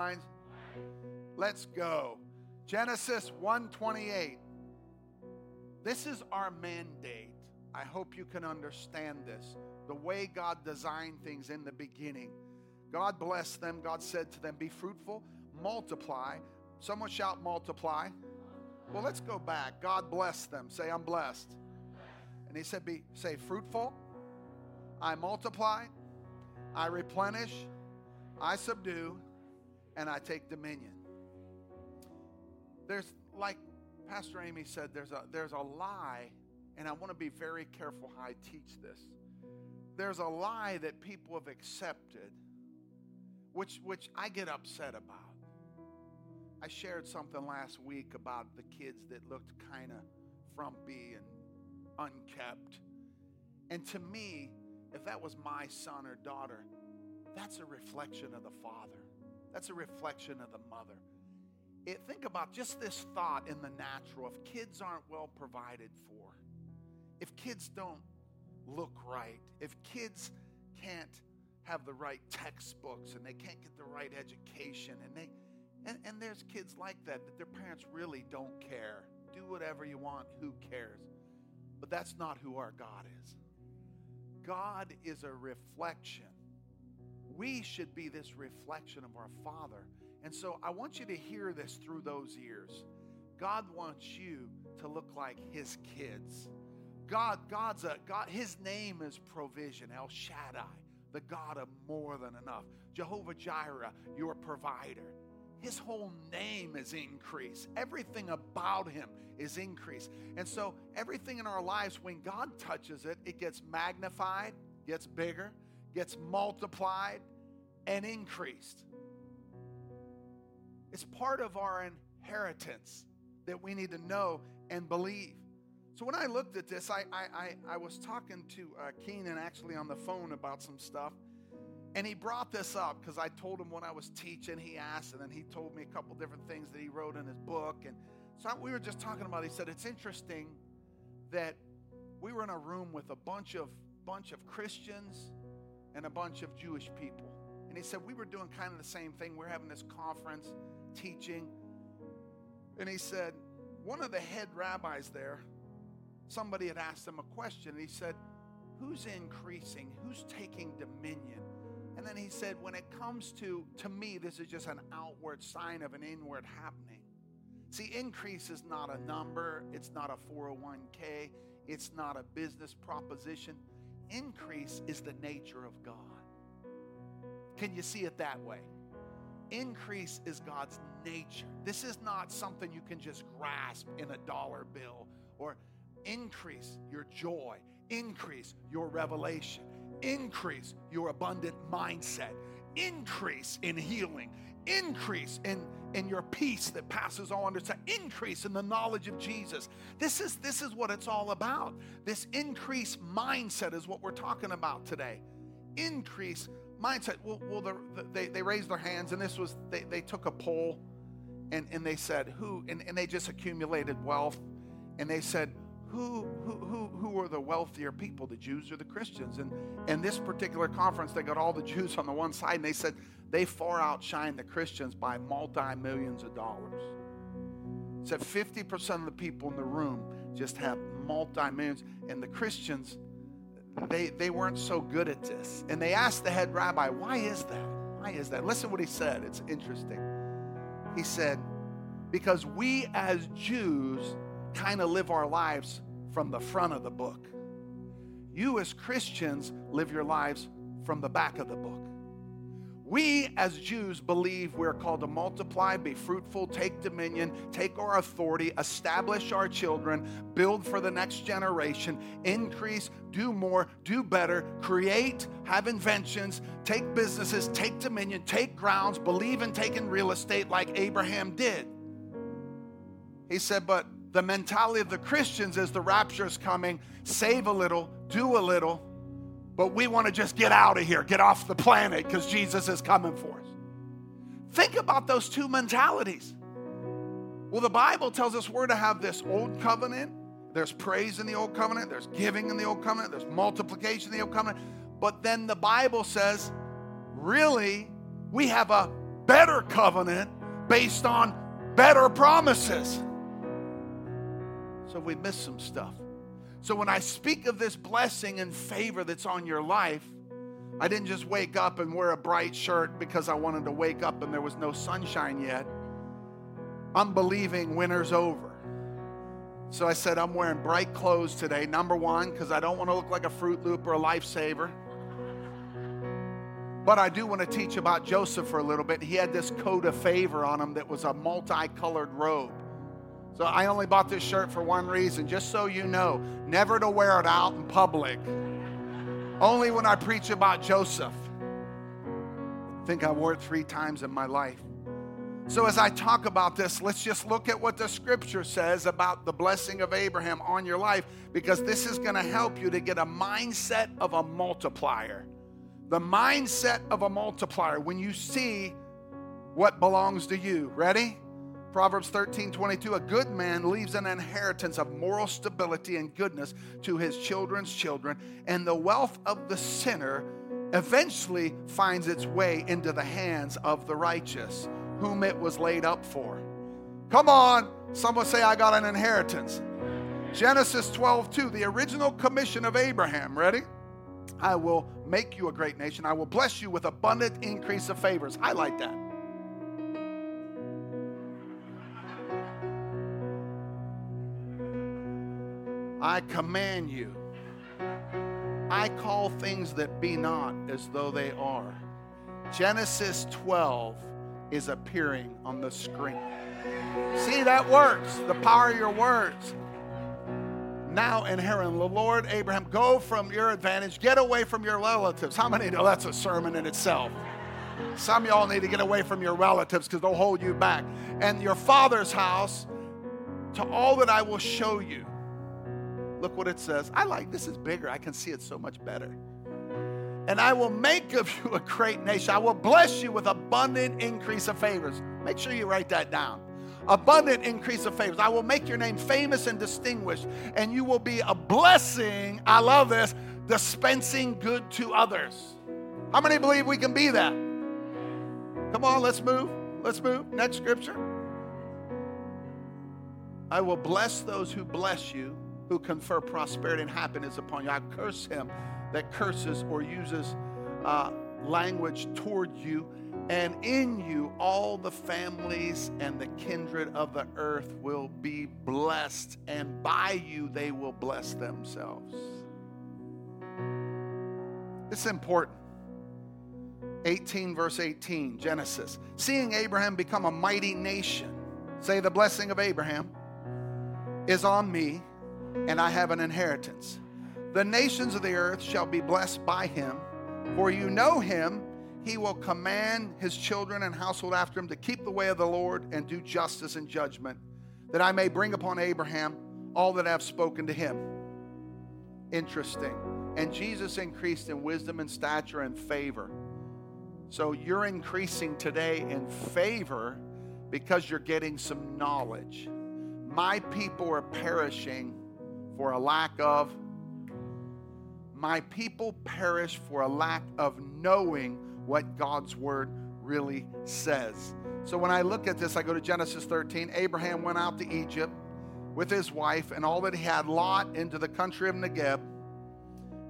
minds? Let's go. Genesis 128. This is our mandate. I hope you can understand this. The way God designed things in the beginning. God blessed them. God said to them, Be fruitful, multiply. Someone shout, multiply. Well, let's go back. God blessed them. Say, I'm blessed. And he said, Be say fruitful. I multiply, I replenish, I subdue, and I take dominion. There's like Pastor Amy said, there's a there's a lie, and I want to be very careful how I teach this. There's a lie that people have accepted, which which I get upset about. I shared something last week about the kids that looked kind of frumpy and unkept. And to me, if that was my son or daughter, that's a reflection of the father. That's a reflection of the mother. It, think about just this thought in the natural. If kids aren't well provided for, if kids don't look right, if kids can't have the right textbooks and they can't get the right education and they and, and there's kids like that that their parents really don't care. Do whatever you want, who cares? But that's not who our God is. God is a reflection. We should be this reflection of our Father. And so I want you to hear this through those ears. God wants you to look like his kids. God, God's a God, his name is provision, El Shaddai, the God of more than enough. Jehovah Jireh, your provider. His whole name is increase. Everything about him is increase. And so everything in our lives, when God touches it, it gets magnified, gets bigger, gets multiplied, and increased. It's part of our inheritance that we need to know and believe. So when I looked at this, I, I, I, I was talking to uh, Keenan actually on the phone about some stuff. And he brought this up because I told him when I was teaching, he asked, and then he told me a couple different things that he wrote in his book. And so we were just talking about. He said it's interesting that we were in a room with a bunch of bunch of Christians and a bunch of Jewish people. And he said we were doing kind of the same thing. We are having this conference, teaching, and he said one of the head rabbis there, somebody had asked him a question, and he said, "Who's increasing? Who's taking dominion?" And then he said, when it comes to, to me, this is just an outward sign of an inward happening. See, increase is not a number, it's not a 401k, it's not a business proposition. Increase is the nature of God. Can you see it that way? Increase is God's nature. This is not something you can just grasp in a dollar bill or increase your joy, increase your revelation, increase your abundant mindset, increase in healing, increase in, in your peace that passes all understanding, increase in the knowledge of Jesus. This is, this is what it's all about. This increase mindset is what we're talking about today. Increase mindset. Well, well the, the, they, they raised their hands, and this was, they, they took a poll and, and they said, who, and, and they just accumulated wealth, and they said, who, who, who, who are the wealthier people, the Jews or the Christians? And in this particular conference, they got all the Jews on the one side, and they said they far outshine the Christians by multi millions of dollars. Said 50% of the people in the room just have multi millions, and the Christians, they, they weren't so good at this. And they asked the head rabbi, why is that? Why is that? Listen what he said. It's interesting. He said, because we as Jews kind of live our lives from the front of the book. You, as Christians, live your lives from the back of the book. We, as Jews, believe we're called to multiply, be fruitful, take dominion, take our authority, establish our children, build for the next generation, increase, do more, do better, create, have inventions, take businesses, take dominion, take grounds, believe in taking real estate like Abraham did. He said, but the mentality of the Christians is the rapture is coming, save a little, do a little, but we want to just get out of here, get off the planet because Jesus is coming for us. Think about those two mentalities. Well, the Bible tells us we're to have this old covenant. There's praise in the old covenant, there's giving in the old covenant, there's multiplication in the old covenant. But then the Bible says, really, we have a better covenant based on better promises. So we miss some stuff. So when I speak of this blessing and favor that's on your life, I didn't just wake up and wear a bright shirt because I wanted to wake up and there was no sunshine yet. I'm believing winter's over. So I said, I'm wearing bright clothes today. Number one, because I don't want to look like a Fruit Loop or a lifesaver. But I do want to teach about Joseph for a little bit. He had this coat of favor on him that was a multicolored robe. So I only bought this shirt for one reason, just so you know, never to wear it out in public. Only when I preach about Joseph. I think I wore it three times in my life. So, as I talk about this, let's just look at what the scripture says about the blessing of Abraham on your life because this is going to help you to get a mindset of a multiplier. The mindset of a multiplier when you see what belongs to you. Ready? Proverbs 13, 22, a good man leaves an inheritance of moral stability and goodness to his children's children, and the wealth of the sinner eventually finds its way into the hands of the righteous, whom it was laid up for. Come on, someone say, I got an inheritance. Genesis 12, 2, the original commission of Abraham. Ready? I will make you a great nation. I will bless you with abundant increase of favors. Highlight that. I command you. I call things that be not as though they are. Genesis 12 is appearing on the screen. See, that works. The power of your words. Now inherit the Lord Abraham, go from your advantage, get away from your relatives. How many know that's a sermon in itself? Some y'all need to get away from your relatives because they'll hold you back. And your father's house to all that I will show you. Look what it says. I like this is bigger. I can see it so much better. And I will make of you a great nation. I will bless you with abundant increase of favors. Make sure you write that down. Abundant increase of favors. I will make your name famous and distinguished, and you will be a blessing. I love this, dispensing good to others. How many believe we can be that? Come on, let's move. Let's move. Next scripture. I will bless those who bless you who confer prosperity and happiness upon you. I curse him that curses or uses uh, language toward you. And in you, all the families and the kindred of the earth will be blessed, and by you, they will bless themselves. It's important. 18, verse 18, Genesis. Seeing Abraham become a mighty nation, say, the blessing of Abraham is on me and I have an inheritance. The nations of the earth shall be blessed by him, for you know him. He will command his children and household after him to keep the way of the Lord and do justice and judgment, that I may bring upon Abraham all that I have spoken to him. Interesting. And Jesus increased in wisdom and stature and favor. So you're increasing today in favor because you're getting some knowledge. My people are perishing for a lack of, my people perish for a lack of knowing what God's word really says. So when I look at this, I go to Genesis 13. Abraham went out to Egypt with his wife and all that he had, Lot, into the country of Negeb.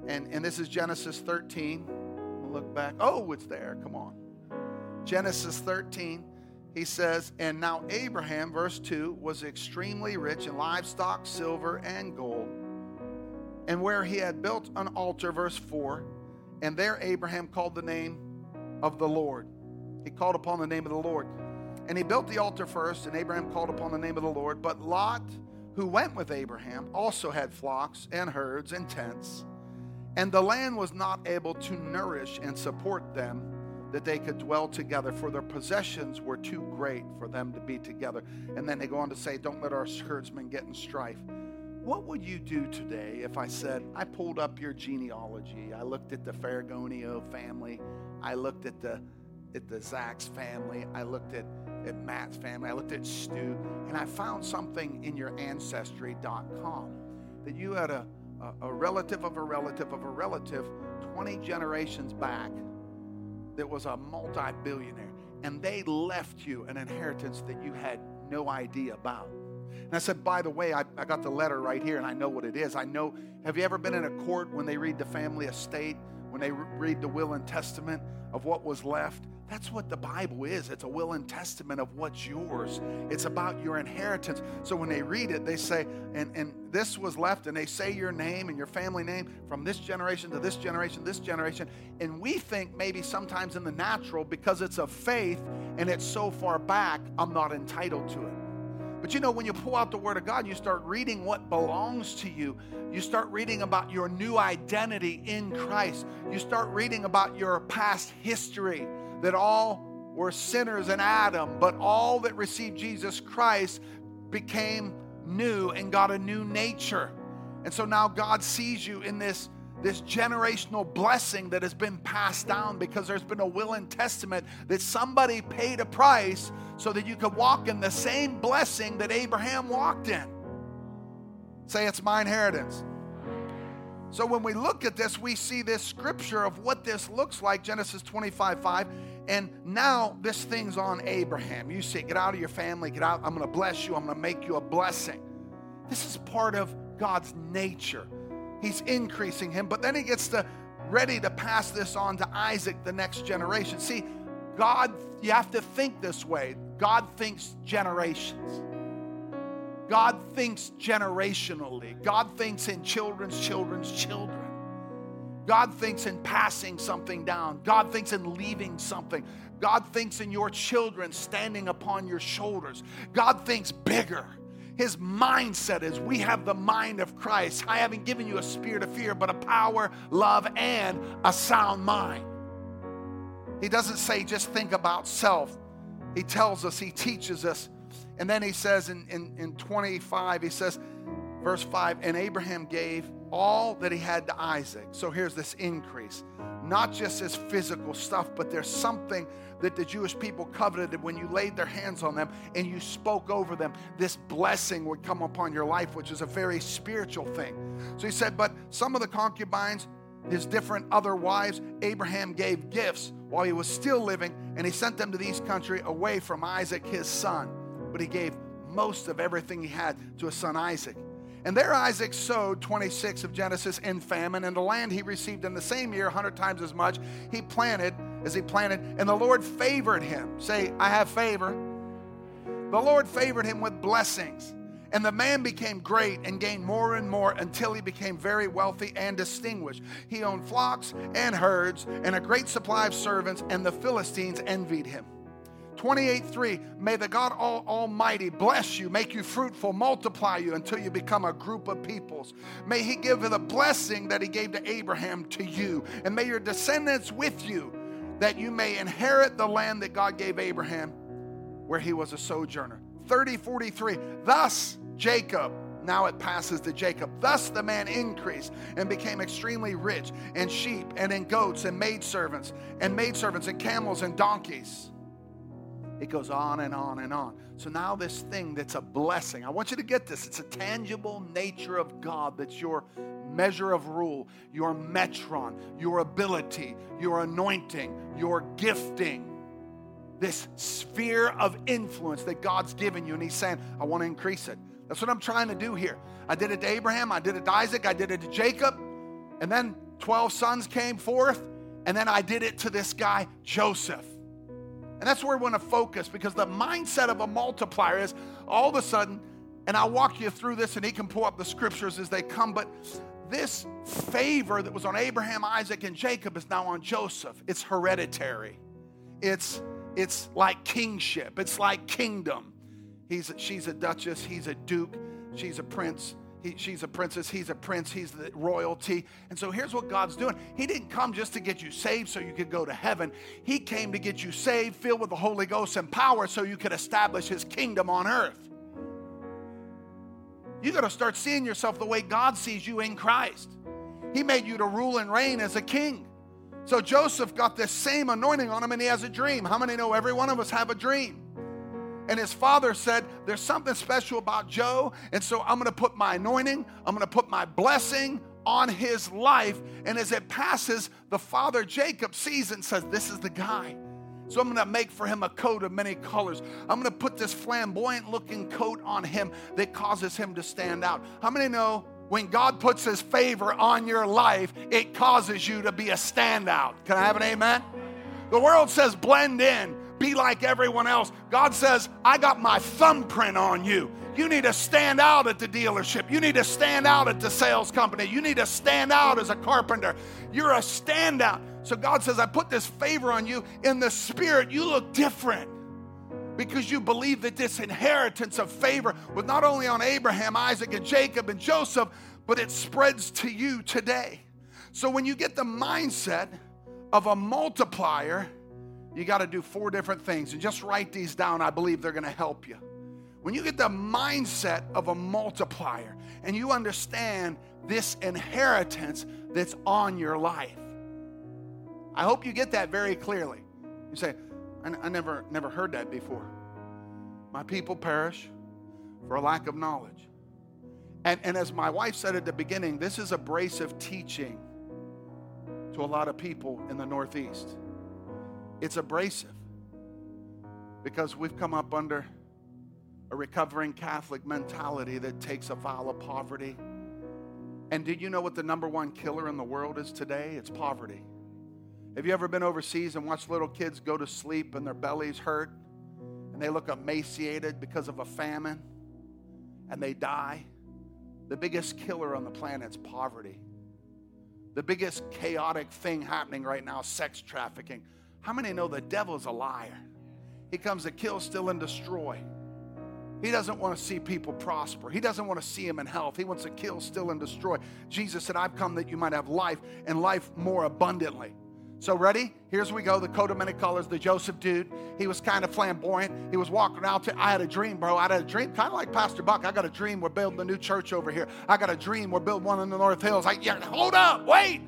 And, and this is Genesis 13. We'll look back. Oh, it's there. Come on. Genesis 13 he says, And now Abraham, verse 2, was extremely rich in livestock, silver, and gold. And where he had built an altar, verse 4, and there Abraham called the name of the Lord. He called upon the name of the Lord. And he built the altar first, and Abraham called upon the name of the Lord. But Lot, who went with Abraham, also had flocks and herds and tents. And the land was not able to nourish and support them that they could dwell together, for their possessions were too great for them to be together. And then they go on to say, Don't let our herdsmen get in strife. What would you do today if I said, I pulled up your genealogy? I looked at the Faragonio family. I looked at the at the Zach's family. I looked at, at Matt's family. I looked at Stu. And I found something in your ancestry.com that you had a, a, a relative of a relative of a relative 20 generations back that was a multi billionaire. and they left you an inheritance that you had no idea about. And I said, by the way, I, I got the letter right here and I know what it is. I know, have you ever been in a court when they read the family estate, when they read the will and testament of what was left? That's what the Bible is. It's a will and testament of what's yours. It's about your inheritance. So when they read it, they say, and, and this was left, and they say your name and your family name from this generation to this generation, this generation. And we think maybe sometimes in the natural, because it's of faith and it's so far back, I'm not entitled to it. But you know, when you pull out the Word of God, you start reading what belongs to you. You start reading about your new identity in Christ. You start reading about your past history that all were sinners in Adam, but all that received Jesus Christ became new and got a new nature. And so now God sees you in this, this generational blessing that has been passed down because there's been a will and testament that somebody paid a price so that you could walk in the same blessing that Abraham walked in. Say, it's my inheritance. So when we look at this, we see this scripture of what this looks like Genesis 25 5. And now this thing's on Abraham. You say, Get out of your family, get out. I'm going to bless you, I'm going to make you a blessing. This is part of God's nature. He's increasing him, but then he gets to ready to pass this on to Isaac, the next generation. See, God, you have to think this way. God thinks generations. God thinks generationally. God thinks in children's children's children. God thinks in passing something down. God thinks in leaving something. God thinks in your children standing upon your shoulders. God thinks bigger. His mindset is we have the mind of Christ. I haven't given you a spirit of fear, but a power, love, and a sound mind. He doesn't say just think about self. He tells us, he teaches us and then he says in, in, in 25, he says, verse 5, and Abraham gave all that he had to Isaac. So here's this increase. Not just his physical stuff, but there's something that the Jewish people coveted when you laid their hands on them and you spoke over them. This blessing would come upon your life, which is a very spiritual thing. So he said, But some of the concubines, his different other wives, Abraham gave gifts while he was still living, and he sent them to these country away from Isaac, his son but he gave most of everything he had to his son Isaac. And there Isaac sowed 26 of Genesis in famine, and the land he received in the same year, 100 times as much, he planted as he planted, and the Lord favored him. Say, I have favor. The Lord favored him with blessings. And the man became great and gained more and more until he became very wealthy and distinguished. He owned flocks and herds and a great supply of servants, and the Philistines envied him. 28 3 May the God Almighty bless you, make you fruitful, multiply you until you become a group of peoples. May He give the blessing that He gave to Abraham to you, and may your descendants with you, that you may inherit the land that God gave Abraham where he was a sojourner. 30 43 Thus Jacob now it passes to Jacob. Thus the man increased and became extremely rich in sheep and in goats and maidservants and maidservants and camels and donkeys. It goes on and on and on. So now, this thing that's a blessing, I want you to get this. It's a tangible nature of God that's your measure of rule, your metron, your ability, your anointing, your gifting. This sphere of influence that God's given you. And He's saying, I want to increase it. That's what I'm trying to do here. I did it to Abraham, I did it to Isaac, I did it to Jacob, and then 12 sons came forth, and then I did it to this guy, Joseph. And that's where we want to focus because the mindset of a multiplier is all of a sudden, and I'll walk you through this and he can pull up the scriptures as they come, but this favor that was on Abraham, Isaac, and Jacob is now on Joseph. It's hereditary. It's it's like kingship. It's like kingdom. He's a, she's a duchess, he's a duke, she's a prince, he, she's a princess, he's a prince, he's the royalty. And so here's what God's doing. He didn't come just to get you saved so you could go to heaven. He came to get you saved, filled with the Holy Ghost and power so you could establish his kingdom on earth. You got to start seeing yourself the way God sees you in Christ. He made you to rule and reign as a king. So Joseph got this same anointing on him and he has a dream. How many know every one of us have a dream? And his father said, There's something special about Joe. And so I'm going to put my anointing, I'm going to put my blessing on his life. And as it passes, the father Jacob sees and says, This is the guy. So I'm going to make for him a coat of many colors. I'm going to put this flamboyant looking coat on him that causes him to stand out. How many know when God puts his favor on your life, it causes you to be a standout? Can I have an amen? The world says blend in, be like everyone else. God says, I got my thumbprint on you. You need to stand out at the dealership. You need to stand out at the sales company. You need to stand out as a carpenter. You're a standout. So God says, I put this favor on you. In the spirit, you look different because you believe that this inheritance of favor was not only on Abraham, Isaac, and Jacob and Joseph, but it spreads to you today. So when you get the mindset of a multiplier, you got to do four different things. And just write these down. I believe they're going to help you. When you get the mindset of a multiplier and you understand this inheritance that's on your life, I hope you get that very clearly. You say, I, I never, never heard that before. My people perish for a lack of knowledge. And, and as my wife said at the beginning, this is abrasive teaching to a lot of people in the Northeast. It's abrasive because we've come up under a recovering Catholic mentality that takes a vow of poverty. And did you know what the number one killer in the world is today? It's poverty. Have you ever been overseas and watched little kids go to sleep and their bellies hurt and they look emaciated because of a famine and they die? The biggest killer on the planet is poverty. The biggest chaotic thing happening right now sex trafficking. How many know the devil is a liar? He comes to kill, steal, and destroy. He doesn't want to see people prosper. He doesn't want to see them in health. He wants to kill, steal, and destroy. Jesus said, I've come that you might have life and life more abundantly. So, ready? Here's we go. The coat of many colors, the Joseph dude. He was kind of flamboyant. He was walking out. To, I had a dream, bro. I had a dream, kind of like Pastor Buck. I got a dream. We're building a new church over here. I got a dream. We're building one in the North Hills. Like, yeah, hold up, wait.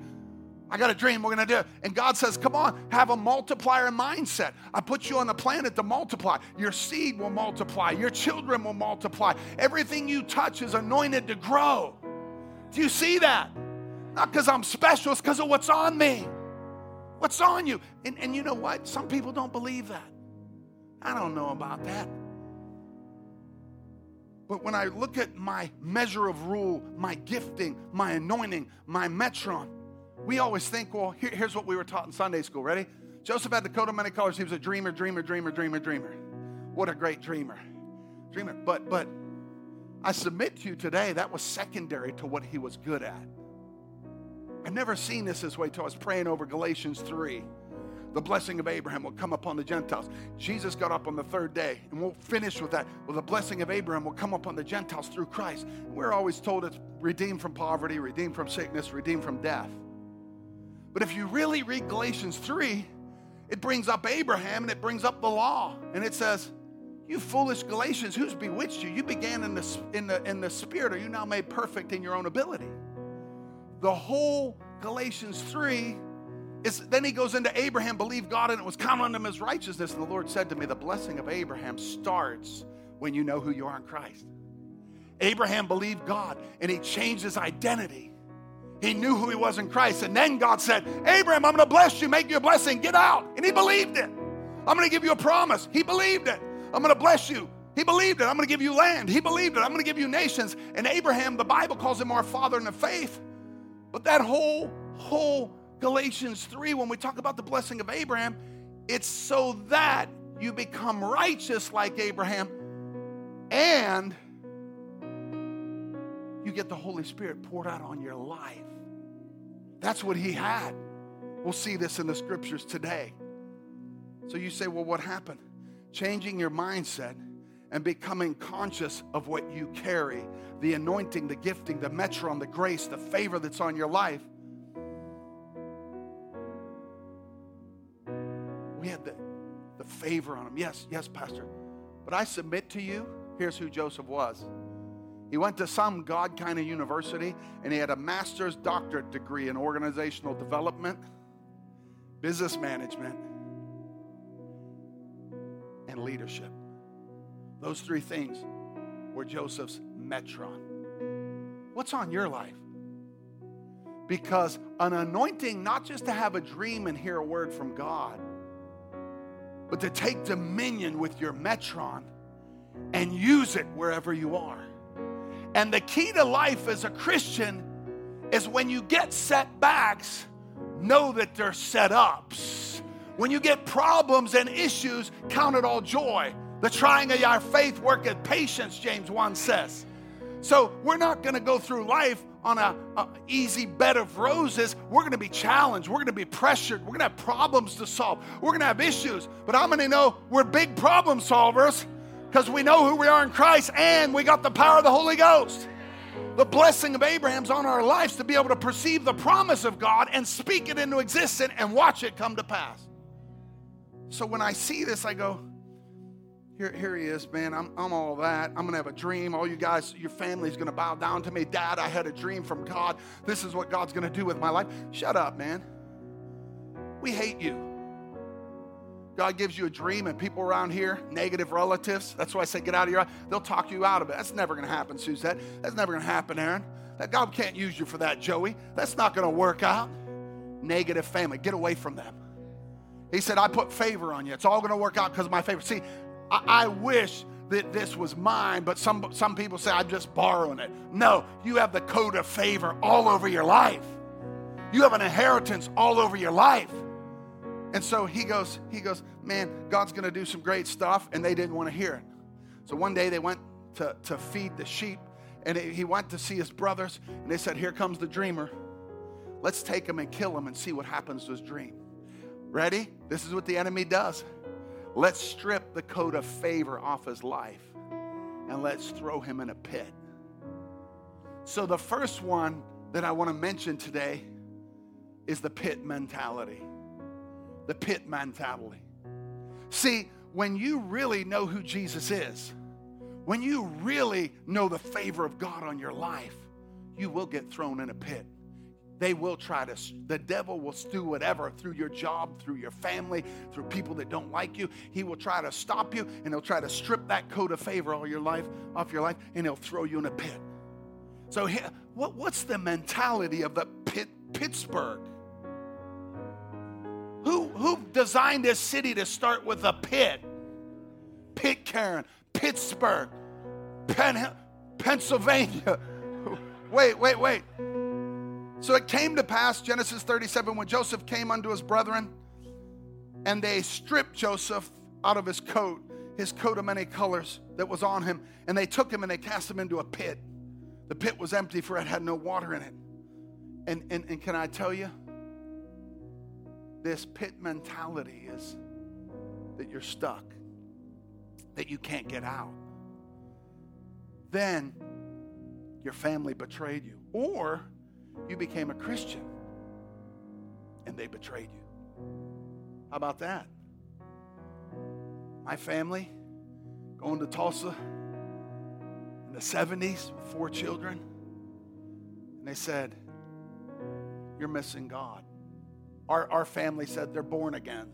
I got a dream. We're going to do it. And God says, Come on, have a multiplier mindset. I put you on the planet to multiply. Your seed will multiply. Your children will multiply. Everything you touch is anointed to grow. Do you see that? Not because I'm special, it's because of what's on me. What's on you? And, and you know what? Some people don't believe that. I don't know about that. But when I look at my measure of rule, my gifting, my anointing, my metron, we always think, well, here, here's what we were taught in Sunday school. Ready? Joseph had the coat of many colors. He was a dreamer, dreamer, dreamer, dreamer, dreamer. What a great dreamer. Dreamer. But but I submit to you today that was secondary to what he was good at. I've never seen this this way until I was praying over Galatians 3. The blessing of Abraham will come upon the Gentiles. Jesus got up on the third day, and we'll finish with that. Well, the blessing of Abraham will come upon the Gentiles through Christ. We're always told it's redeemed from poverty, redeemed from sickness, redeemed from death. But if you really read Galatians 3, it brings up Abraham and it brings up the law. And it says, You foolish Galatians, who's bewitched you? You began in the, in the, in the spirit, are you now made perfect in your own ability? the whole Galatians 3 is then he goes into Abraham believed God and it was counted unto him as righteousness. And the Lord said to me, The blessing of Abraham starts when you know who you are in Christ. Abraham believed God and he changed his identity. He knew who he was in Christ. And then God said, Abraham, I'm going to bless you, make you a blessing, get out. And he believed it. I'm going to give you a promise. He believed it. I'm going to bless you. He believed it. I'm going to give you land. He believed it. I'm going to give you nations. And Abraham, the Bible calls him our father in the faith. But that whole, whole Galatians 3, when we talk about the blessing of Abraham, it's so that you become righteous like Abraham and you get the Holy Spirit poured out on your life. That's what he had. We'll see this in the scriptures today. So you say, well, what happened? Changing your mindset and becoming conscious of what you carry the anointing, the gifting, the metron, the grace, the favor that's on your life. We had the, the favor on him. Yes, yes, Pastor. But I submit to you, here's who Joseph was. He went to some God kind of university and he had a master's doctorate degree in organizational development, business management, and leadership. Those three things were Joseph's metron. What's on your life? Because an anointing, not just to have a dream and hear a word from God, but to take dominion with your metron and use it wherever you are. And the key to life as a Christian is when you get setbacks, know that they're set ups. When you get problems and issues, count it all joy. The trying of our faith worketh patience, James 1 says. So we're not going to go through life on a, easy bed of roses. We're going to be challenged. We're going to be pressured. We're going to have problems to solve. We're going to have issues. But I'm going to know we're big problem solvers because we know who we are in Christ and we got the power of the Holy Ghost. The blessing of Abraham's on our lives to be able to perceive the promise of God and speak it into existence and watch it come to pass. So when I see this, I go, here, here he is, man. I'm, I'm all that. I'm going to have a dream. All you guys, your family's going to bow down to me. Dad, I had a dream from God. This is what God's going to do with my life. Shut up, man. We hate you. God gives you a dream, and people around here, negative relatives, that's why I say get out of your they'll talk you out of it. That's never to happen, Suzette. That's never to happen, Aaron. That God can't use you for that, Joey. That's not to work out. Negative family, get away from them. He said, I put favor on you. It's all to work out because of my favor. See, I, I wish that this was mine, but some, some people say I'm just borrowing it. No, you have the code of favor all over your life. You have an inheritance all over your life. And so he goes, he goes, man, God's going to do some great stuff, and they didn't want to hear it. So one day they went to, to feed the sheep, and he went to see his brothers, and they said, here comes the dreamer. Let's take him and kill him and see what happens to his dream. Ready? This is what the enemy does. Let's strip the coat of favor off his life, and let's throw him in a pit. So the first one that I want to mention today is the pit mentality the pit mentality. See, when you really know who Jesus is, when you really know the favor of God on your life, you will get thrown in a pit. They will try to, the devil will do whatever through your job, through your family, through people that don't like you. He will try to stop you and he'll try to strip that coat of favor all your life off your life and he'll throw you in a pit. So, what, what's the mentality of the pit, Pittsburgh? Who, who designed this city to start with a pit? Pitcairn, Pittsburgh, Penn, Pennsylvania. Wait, wait, wait. So it came to pass, Genesis 37, when Joseph came unto his brethren, and they stripped Joseph out of his coat, his coat of many colors that was on him, and they took him and they cast him into a pit. The pit was empty, for it had no water in it. And, and, and can I tell you, this pit mentality is that you're stuck, that you can't get out. Then your family betrayed you, or you became a Christian and they betrayed you. How about that? My family going to Tulsa in the 70s, four children, and they said, You're missing God. Our, our family said they're born again.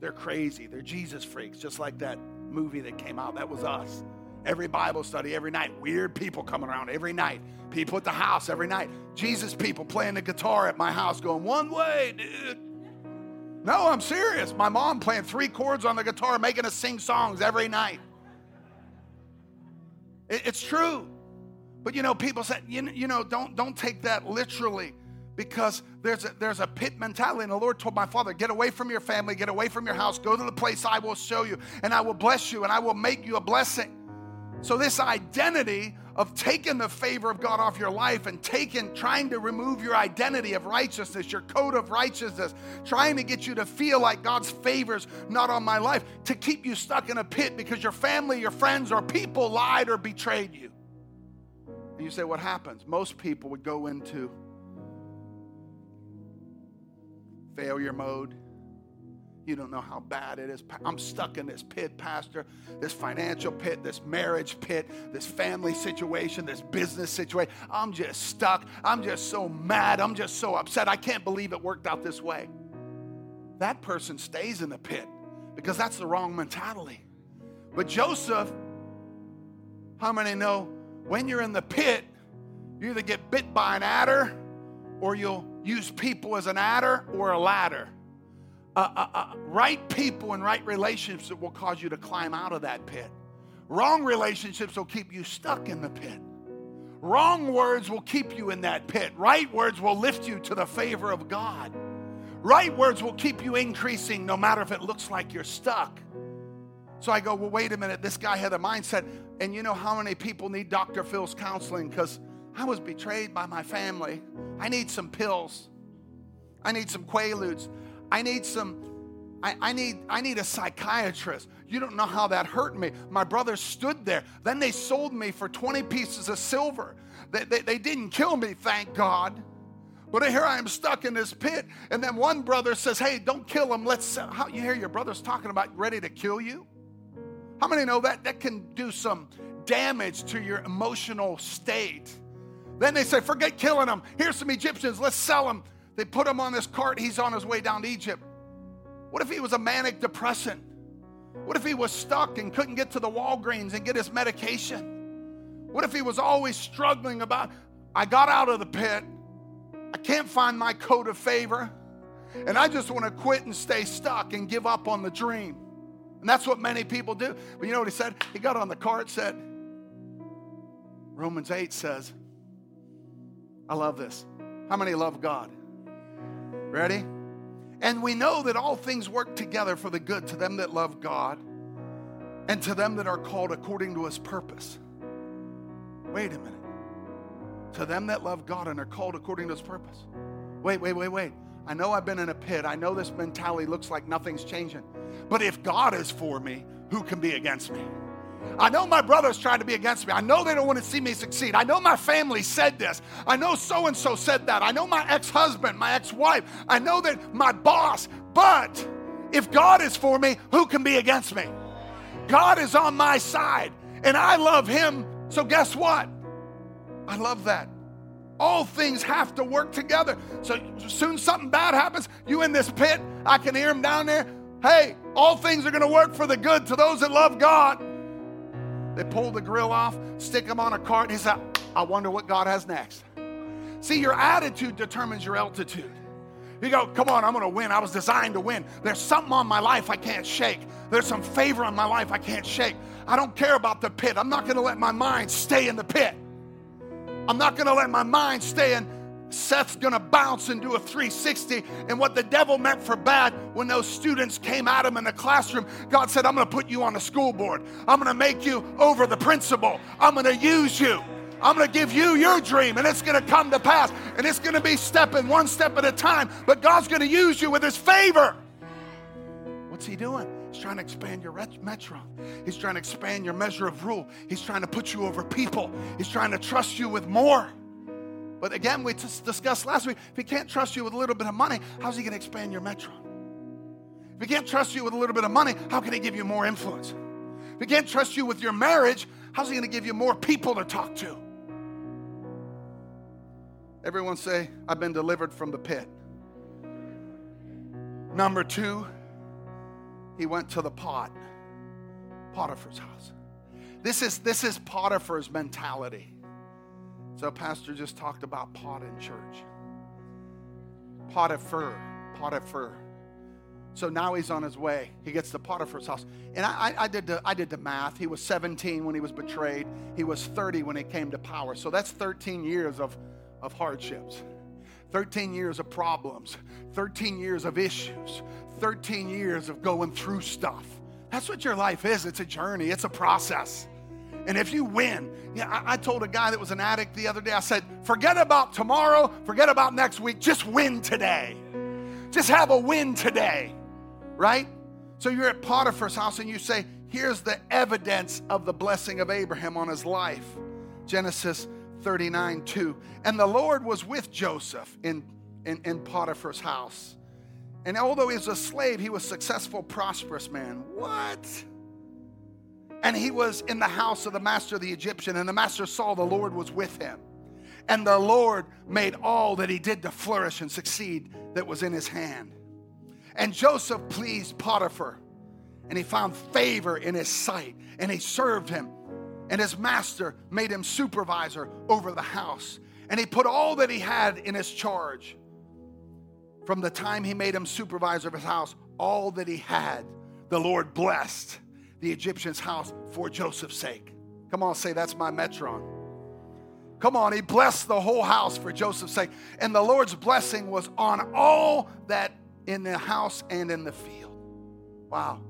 They're crazy. They're Jesus freaks, just like that movie that came out. That was us. Every Bible study, every night. Weird people coming around every night. People at the house every night. Jesus people playing the guitar at my house going, one way, dude. No, I'm serious. My mom playing three chords on the guitar, making us sing songs every night. It, it's true. But you know, people said, you, you know, don't, don't take that literally because there's a, there's a pit mentality. And the Lord told my father, Get away from your family, get away from your house, go to the place I will show you, and I will bless you, and I will make you a blessing. So, this identity of taking the favor of God off your life and taking, trying to remove your identity of righteousness, your code of righteousness, trying to get you to feel like God's favor's not on my life, to keep you stuck in a pit because your family, your friends, or people lied or betrayed you. And you say, What happens? Most people would go into failure mode. You don't know how bad it is. I'm stuck in this pit, Pastor, this financial pit, this marriage pit, this family situation, this business situation. I'm just stuck. I'm just so mad. I'm just so upset. I can't believe it worked out this way. That person stays in the pit because that's the wrong mentality. But Joseph, how many know when you're in the pit, you either get bit by an adder or you'll use people as an adder or a ladder. uh, uh, uh, right people and right relationships will cause you to climb out of that pit. Wrong relationships will keep you stuck in the pit. Wrong words will keep you in that pit. Right words will lift you to the favor of God. Right words will keep you increasing no matter if it looks like you're stuck. So I go, well, wait a minute. This guy had a mindset. And you know how many people need Dr. Phil's counseling? Because I was betrayed by my family. I need some pills. I need some Quaaludes. I need some, I, I, need, I need a psychiatrist. You don't know how that hurt me. My brother stood there. Then they sold me for 20 pieces of silver. They, they, they didn't kill me, thank God. But here I am stuck in this pit. And then one brother says, Hey, don't kill him. Let's, how, you hear your brother's talking about ready to kill you? How many know that that can do some damage to your emotional state? Then they say, Forget killing him. Here's some Egyptians. Let's sell him. They put him on this cart. He's on his way down to Egypt. What if he was a manic depressant? What if he was stuck and couldn't get to the Walgreens and get his medication? What if he was always struggling about, I got out of the pit, I can't find my coat of favor, and I just want to quit and stay stuck and give up on the dream? And that's what many people do. But you know what he said? He got on the cart, said, Romans 8 says, I love this. How many love God? Ready? And we know that all things work together for the good to them that love God and to them that are called according to his purpose. Wait a minute. To them that love God and are called according to his purpose. Wait, wait, wait, wait. I know I've been in a pit. I know this mentality looks like nothing's changing. But if God is for me, who can be against me? I know my brothers trying to be against me. I know they don't want to see me succeed. I know my family said this. I know so and so said that. I know my ex husband, my ex wife. I know that my boss. But if God is for me, who can be against me? God is on my side and I love him. So guess what? I love that. All things have to work together. So soon something bad happens, you in this pit, I can hear him down there. Hey, all things are going to work for the good to those that love God. They pull the grill off, stick him on a cart, and he said, I wonder what God has next. See, your attitude determines your altitude. You go, come on, I'm gonna win. I was designed to win. There's something on my life I can't shake. There's some favor on my life I can't shake. I don't care about the pit. I'm not gonna let my mind stay in the pit. I'm not gonna let my mind stay in Seth's gonna bounce and do a 360. And what the devil meant for bad, when those students came at him in the classroom, God said, I'm gonna put you on the school board. I'm gonna make you over the principal. I'm gonna use you. I'm gonna give you your dream, and it's gonna come to pass. And it's gonna be stepping one step at a time. But God's gonna use you with his favor. What's he doing? He's trying to expand your metron. He's trying to expand your measure of rule. He's trying to put you over people. He's trying to trust you with more. But again, we just discussed last week if he can't trust you with a little bit of money, how's he going to expand your metron? If he can't trust you with a little bit of money, how can he give you more influence? If he can't trust you with your marriage, how's he going to give you more people to talk to? Everyone say, I've been delivered from the pit. Number two, he went to the pot, Potiphar's house. This is, this is Potiphar's mentality. So, Pastor just talked about pot in church. Potiphar, Potiphar. So now he's on his way. He gets to Potiphar's house. And I, I, did the, I did the math. He was 17 when he was betrayed, he was 30 when he came to power. So that's 13 years of, of hardships, 13 years of problems, 13 years of issues, 13 years of going through stuff. That's what your life is. It's a journey, it's a process. And if you win, yeah, I, I, told a guy that was an addict the other day, I said, forget about tomorrow, forget about next week, just win today. Just have a win today, right? So you're at Potiphar's house and you say, here's the evidence of the blessing of Abraham on his life. Genesis 39 2. And the Lord was with Joseph in, in, in Potiphar's house. And although he was a slave, he was successful, prosperous man. What? And he was in the house of the master of the Egyptian, and the master saw the Lord was with him. And the Lord made all that he did to flourish and succeed that was in his hand. And Joseph pleased Potiphar, and he found favor in his sight, and he served him. And his master made him supervisor over the house. And he put all that he had in his charge. From the time he made him supervisor of his house, all that he had, the Lord blessed the Egyptian's house for Joseph's sake. Come on, say that's my metron. Come on, he blessed the whole house for Joseph's sake. And the Lord's blessing was on all that in the house and in the field. Wow.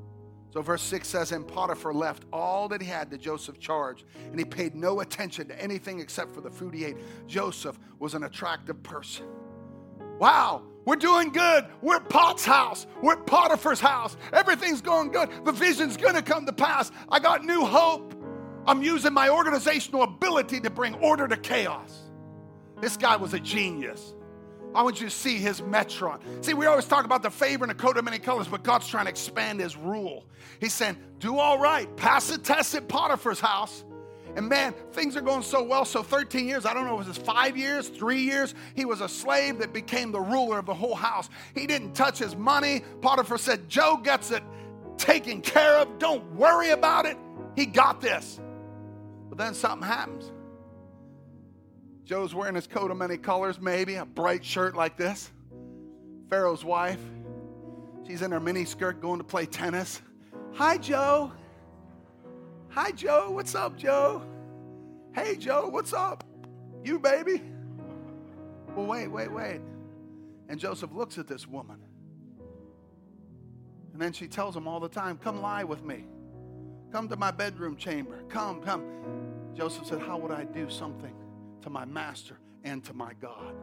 So verse 6 says, And Potiphar left all that he had to Joseph's charge, and he paid no attention to anything except for the food he ate. Joseph was an attractive person. Wow, we're doing good. We're Pot's house. We're Potiphar's house. Everything's going good. The vision's gonna come to pass. I got new hope. I'm using my organizational ability to bring order to chaos. This guy was a genius. I want you to see his metron. See, we always talk about the favor and the coat of many colors, but God's trying to expand his rule. He's saying, do all right, pass the test at Potiphar's house. And man, things are going so well. So 13 years, I don't know, was this five years, three years? He was a slave that became the ruler of the whole house. He didn't touch his money. Potiphar said, Joe gets it taken care of. Don't worry about it. He got this. But then something happens. Joe's wearing his coat of many colors, maybe a bright shirt like this. Pharaoh's wife, she's in her mini skirt going to play tennis. Hi, Joe. Hi, Joe. What's up, Joe? Hey, Joe. What's up? You, baby. Well, wait, wait, wait. And Joseph looks at this woman. And then she tells him all the time, Come lie with me. Come to my bedroom chamber. Come, come. Joseph said, How would I do something to my master and to my God.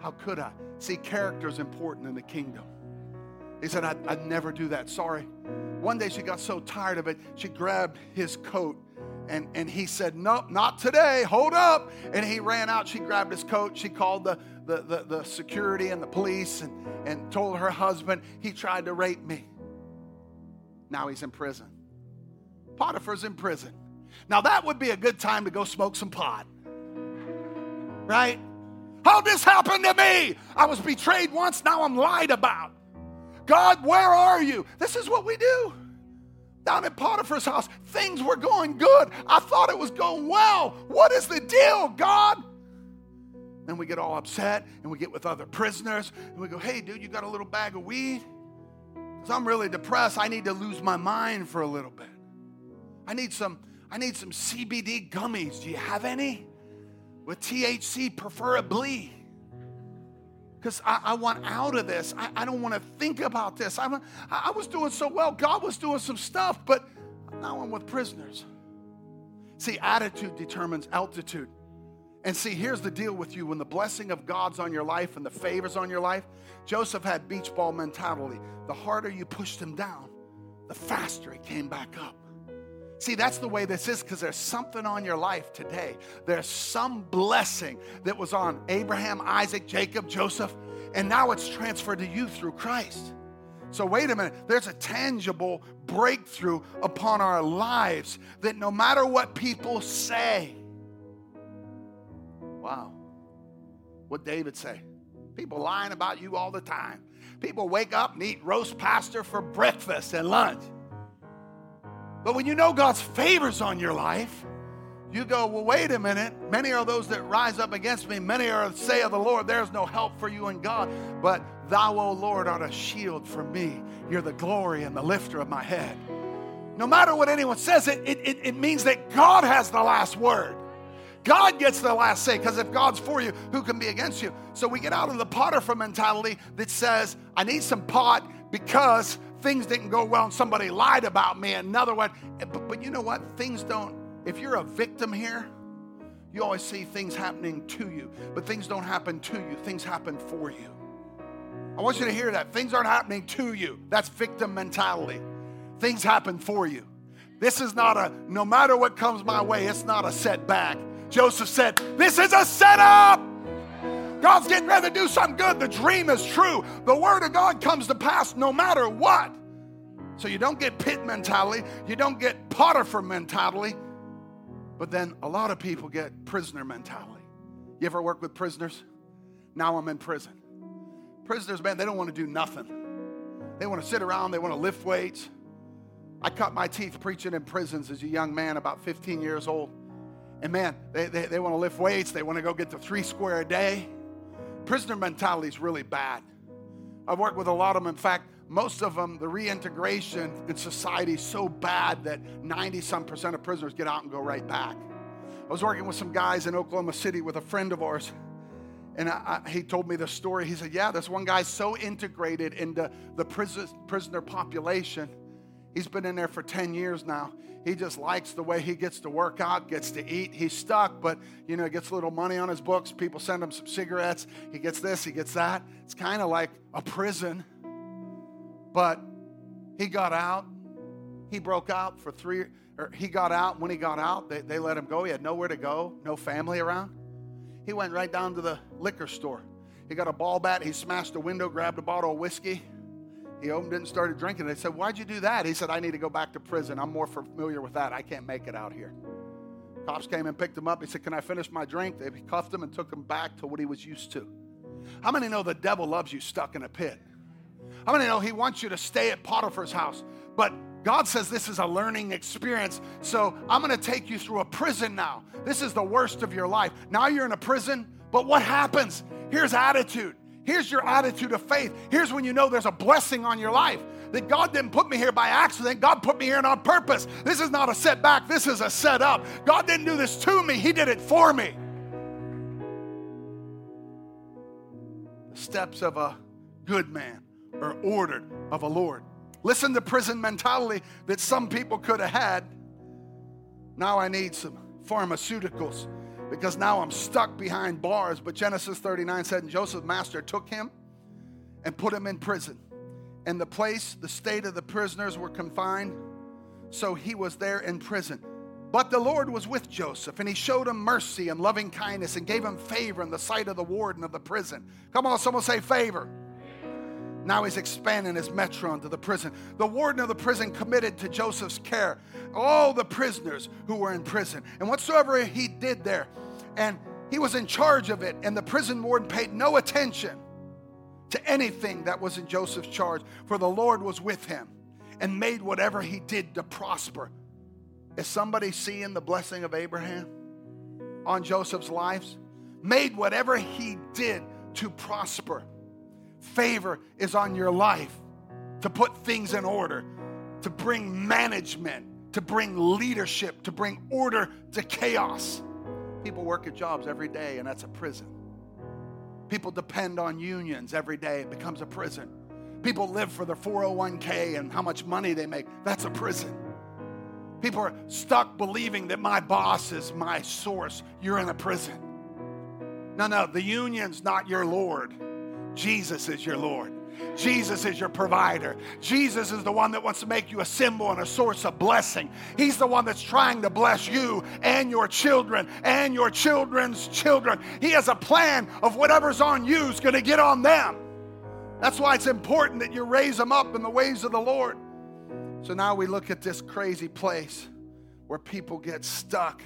How could I? See, character is important in the kingdom. He said, I'd, I'd, never do that. Sorry. One day she got so tired of it, she grabbed his coat and, and he said, No, not today. Hold up. And he ran out. She grabbed his coat. She called the, the, the, the security and the police and, and told her husband he tried to rape me. Now he's in prison. Potiphar's in prison. Now that would be a good time to go smoke some pot right? How'd this happen to me? I was betrayed once, now I'm lied about. God, where are you? This is what we do. Down at Potiphar's house, things were going good. I thought it was going well. What is the deal, God? Then we get all upset and we get with other prisoners and we go, hey, dude, you got a little bag of weed? Because I'm really depressed. I need to lose my mind for a little bit. I need some, I need some CBD gummies. Do you have any? with THC, preferably. Because I, I, want out of this. I, I don't want to think about this. I'm, I was doing so well. God was doing some stuff, but now I'm with prisoners. See, attitude determines altitude. And see, here's the deal with you when the blessing of God's on your life and the favors on your life, Joseph had beach ball mentality. The harder you pushed him down, the faster he came back up. See, that's the way this is because there's something on your life today. There's some blessing that was on Abraham, Isaac, Jacob, Joseph, and now it's transferred to you through Christ. So, wait a minute, there's a tangible breakthrough upon our lives that no matter what people say, wow, what David say? People lying about you all the time. People wake up and eat roast pasta for breakfast and lunch. But when you know God's favors on your life, you go, well, wait a minute. Many are those that rise up against me. Many are say of the Lord, there's no help for you in God. But thou, O Lord, art a shield for me. You're the glory and the lifter of my head. No matter what anyone says, it, it, it means that God has the last word. God gets the last say because if God's for you, who can be against you? So we get out of the Potiphar mentality that says, I need some pot because things didn't go well and somebody lied about me. Another one. Eh, but, but you know what? Things don't, if you're a victim here, you always see things happening to you, but things don't happen to you, things happen for you. I want you to hear that. Things aren't happening to you. That's victim mentality. Things happen for you. This is not a, no matter what comes my way, it's not a setback. Joseph said, This is a setup. God's getting ready to do something good. The dream is true. The word of God comes to pass no matter what. So you don't get pit mentality, you don't get Potiphar mentality, but then a lot of people get prisoner mentality. You ever work with prisoners? Now I'm in prison. Prisoners, man, they don't want to do nothing. They want to sit around, they want to lift weights. I cut my teeth preaching in prisons as a young man, about 15 years old. And man, they, they, they want to lift weights, they want to go get to three square a day. Prisoner mentality is really bad. I've worked with a lot of them. In fact, most of them, the reintegration in society is so bad that 90 some percent of prisoners get out and go right back. I was working with some guys in Oklahoma City with a friend of ours, and I, I, he told me the story. He said, Yeah, this one guy's so integrated into the prison, prisoner population. He's been in there for 10 years now. He just likes the way he gets to work out, gets to eat. He's stuck, but you know, he gets a little money on his books. People send him some cigarettes. He gets this, he gets that. It's kind of like a prison. But he got out. He broke out for three, or he got out. When he got out, they, they let him go. He had nowhere to go, no family around. He went right down to the liquor store. He got a ball bat. He smashed a window, grabbed a bottle of whiskey. He opened it and started drinking. They said, Why'd you do that? He said, I need to go back to prison. I'm more familiar with that. I can't make it out here. Cops came and picked him up. He said, Can I finish my drink? They cuffed him and took him back to what he was used to. How many know the devil loves you stuck in a pit? How many know he wants you to stay at Potiphar's house? But God says this is a learning experience. So I'm going to take you through a prison now. This is the worst of your life. Now you're in a prison, but what happens? Here's attitude. Here's your attitude of faith. Here's when you know there's a blessing on your life. That God didn't put me here by accident. God put me here on purpose. This is not a setback. This is a setup. God didn't do this to me, He did it for me. The steps of a good man are ordered of a Lord. Listen to prison mentality that some people could have had. Now I need some pharmaceuticals because now I'm stuck behind bars. But Genesis 39 said, and Joseph's master took him and put him in prison. And the place, the state of the prisoners were confined, so he was there in prison. But the Lord was with Joseph, and he showed him mercy and loving kindness and gave him favor in the sight of the warden of the prison. Come on, someone say favor. Now he's expanding his metron into the prison. The warden of the prison committed to Joseph's care all the prisoners who were in prison and whatsoever he did there. And he was in charge of it, and the prison warden paid no attention to anything that was in Joseph's charge, for the Lord was with him and made whatever he did to prosper. Is somebody seeing the blessing of Abraham on Joseph's lives? Made whatever he did to prosper. Favor is on your life to put things in order, to bring management, to bring leadership, to bring order to chaos. People work at jobs every day, and that's a prison. People depend on unions every day, it becomes a prison. People live for their 401k and how much money they make, that's a prison. People are stuck believing that my boss is my source. You're in a prison. No, no, the union's not your Lord. Jesus is your Lord. Jesus is your provider. Jesus is the one that wants to make you a symbol and a source of blessing. He's the one that's trying to bless you and your children and your children's children. He has a plan of whatever's on you is going to get on them. That's why it's important that you raise them up in the ways of the Lord. So now we look at this crazy place where people get stuck.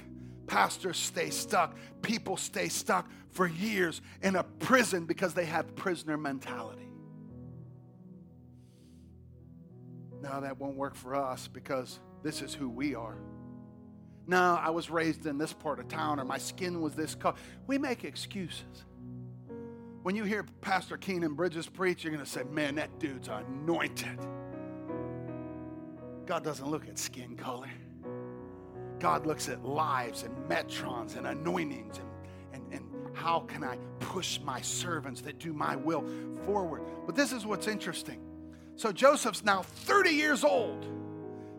Pastors stay stuck. People stay stuck for years in a prison because they have prisoner mentality. No, that won't work for us because this is who we are. No, I was raised in this part of town or my skin was this color. We make excuses. When you hear Pastor Keenan Bridges preach, you're going to say, man, that dude's anointed. God doesn't look at skin color. God looks at lives and metrons and anointings and and, and how can I push my servants that do my will forward? But this is what's interesting. So Joseph's now 30 years old.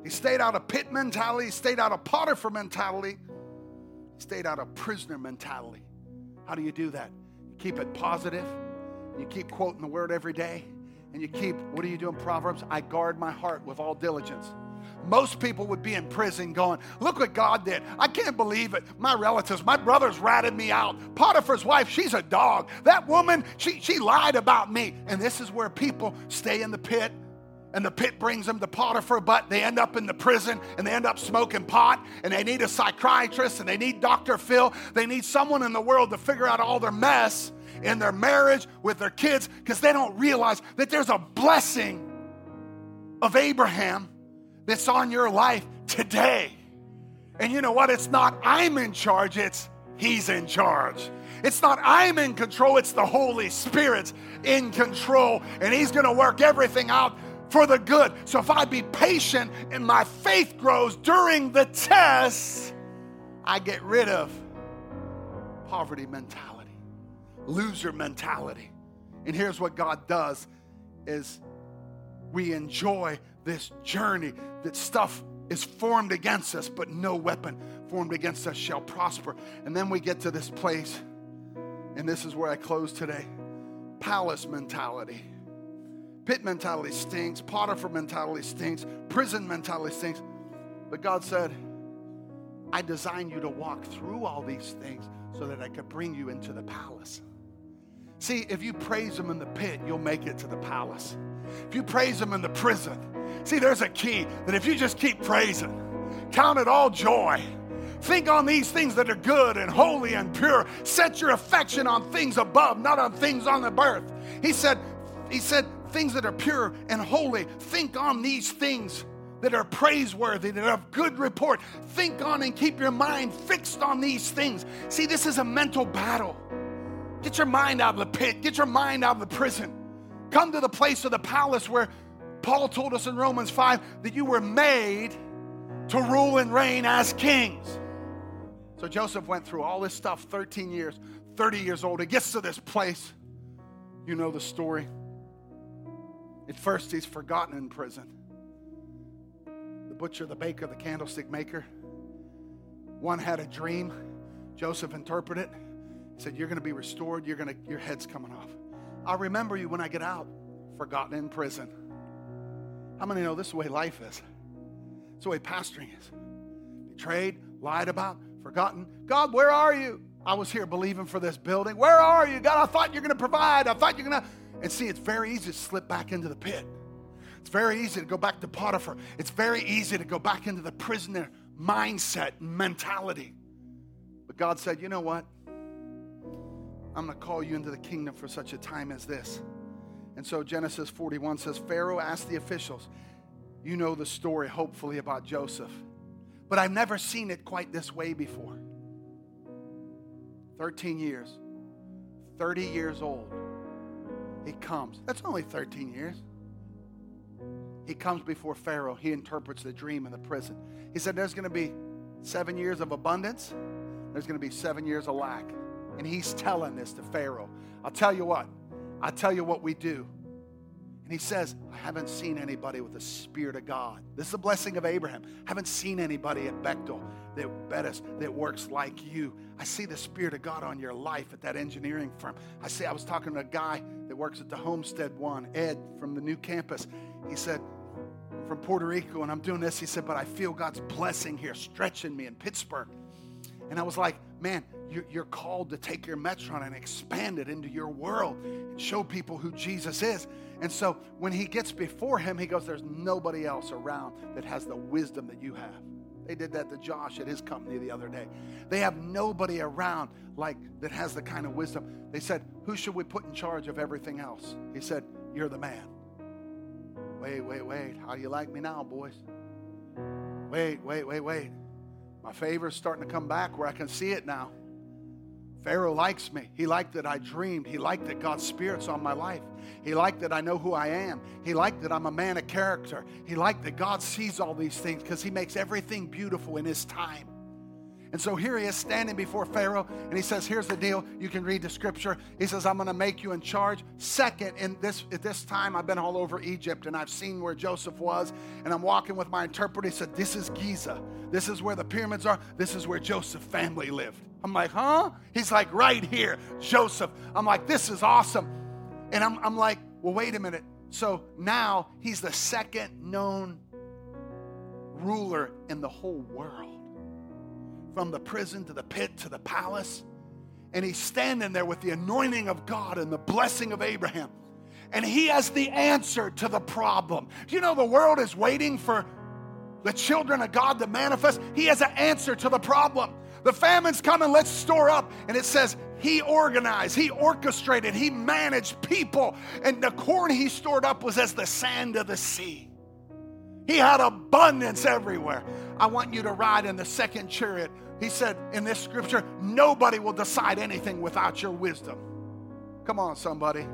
He stayed out of pit mentality, he stayed out of Potiphar mentality, he stayed out of prisoner mentality. How do you do that? You keep it positive, you keep quoting the word every day, and you keep, what do you do in Proverbs? I guard my heart with all diligence most people would be in prison going, Look what God did. I can't believe it. My relatives, my brothers ratted me out. Potiphar's wife, she's a dog. That woman, she, she lied about me. And this is where people stay in the pit and the pit brings them to Potiphar, but they end up in the prison and they end up smoking pot and they need a psychiatrist and they need Dr. Phil. They need someone in the world to figure out all their mess in their marriage with their kids because they don't realize that there's a blessing of Abraham that's on your life today. And you know what? It's not I'm in charge, it's He's in charge. It's not I'm in control, it's the Holy Spirit in control. And He's to work everything out for the good. So if I be patient and my faith grows during the test, I get rid of poverty mentality, loser mentality. And here's what God does is we enjoy this journey that stuff is formed against us, but no weapon formed against us shall prosper. And then we get to this place, and this is where I close today palace mentality. Pit mentality stinks, Potiphar mentality stinks, prison mentality stinks. But God said, I designed you to walk through all these things so that I could bring you into the palace. See, if you praise Him in the pit, you'll make it to the palace. If you praise Him in the prison, see, there's a key that if you just keep praising, count it all joy. Think on these things that are good and holy and pure. Set your affection on things above, not on things on the earth. He said, He said, things that are pure and holy. Think on these things that are praiseworthy, that have good report. Think on and keep your mind fixed on these things. See, this is a mental battle. Get your mind out of the pit, get your mind out of the prison. Come to the place of the palace where Paul told us in Romans 5 that you were made to rule and reign as kings. So Joseph went through all this stuff 13 years, 30 years old. He gets to this place. You know the story. At first, he's forgotten in prison. The butcher, the baker, the candlestick maker. One had a dream. Joseph interpreted it. He said, You're going to be restored. You're going to, your head's coming off. I'll remember you when I get out, forgotten in prison. How many know this is the way life is? It's the way pastoring is. Betrayed, lied about, forgotten. God, where are you? I was here believing for this building. Where are you? God, I thought you're going to provide. I thought you're going to. And see, it's very easy to slip back into the pit. It's very easy to go back to Potiphar. It's very easy to go back into the prisoner mindset mentality. But God said, you know what? I'm going to call you into the kingdom for such a time as this. And so Genesis 41 says Pharaoh asked the officials, You know the story, hopefully, about Joseph. But I've never seen it quite this way before. 13 years, 30 years old. He comes. That's only 13 years. He comes before Pharaoh. He interprets the dream in the prison. He said, There's going to be seven years of abundance, there's going to be seven years of lack. And he's telling this to Pharaoh. I'll tell you what, I'll tell you what we do. And he says, I haven't seen anybody with the Spirit of God. This is a blessing of Abraham. I haven't seen anybody at Bechtel that Bettis that works like you. I see the Spirit of God on your life at that engineering firm. I see I was talking to a guy that works at the Homestead one, Ed from the new campus. He said, from Puerto Rico and I'm doing this. He said, but I feel God's blessing here, stretching me in Pittsburgh. And I was like, man, you're called to take your Metron and expand it into your world and show people who Jesus is. And so when he gets before him, he goes, There's nobody else around that has the wisdom that you have. They did that to Josh at his company the other day. They have nobody around like that has the kind of wisdom. They said, Who should we put in charge of everything else? He said, You're the man. Wait, wait, wait. How do you like me now, boys? Wait, wait, wait, wait. My favor is starting to come back where I can see it now. Pharaoh likes me. He liked that I dreamed. He liked that God's Spirit's on my life. He liked that I know who I am. He liked that I'm a man of character. He liked that God sees all these things because He makes everything beautiful in His time. And so here he is standing before Pharaoh, and he says, Here's the deal. You can read the scripture. He says, I'm going to make you in charge. Second, in this, at this time, I've been all over Egypt, and I've seen where Joseph was, and I'm walking with my interpreter. He said, This is Giza. This is where the pyramids are. This is where Joseph's family lived. I'm like, Huh? He's like, Right here, Joseph. I'm like, This is awesome. And I'm, I'm like, Well, wait a minute. So now he's the second known ruler in the whole world from the prison to the pit to the palace. And he's standing there with the anointing of God and the blessing of Abraham. And he has the answer to the problem. Do you know the world is waiting for the children of God to manifest? He has an answer to the problem. The famine's coming, let's store up. And it says, he organized, he orchestrated, he managed people. And the corn he stored up was as the sand of the sea. He had abundance everywhere. I want you to ride in the second chariot he said in this scripture, nobody will decide anything without your wisdom. Come on, somebody.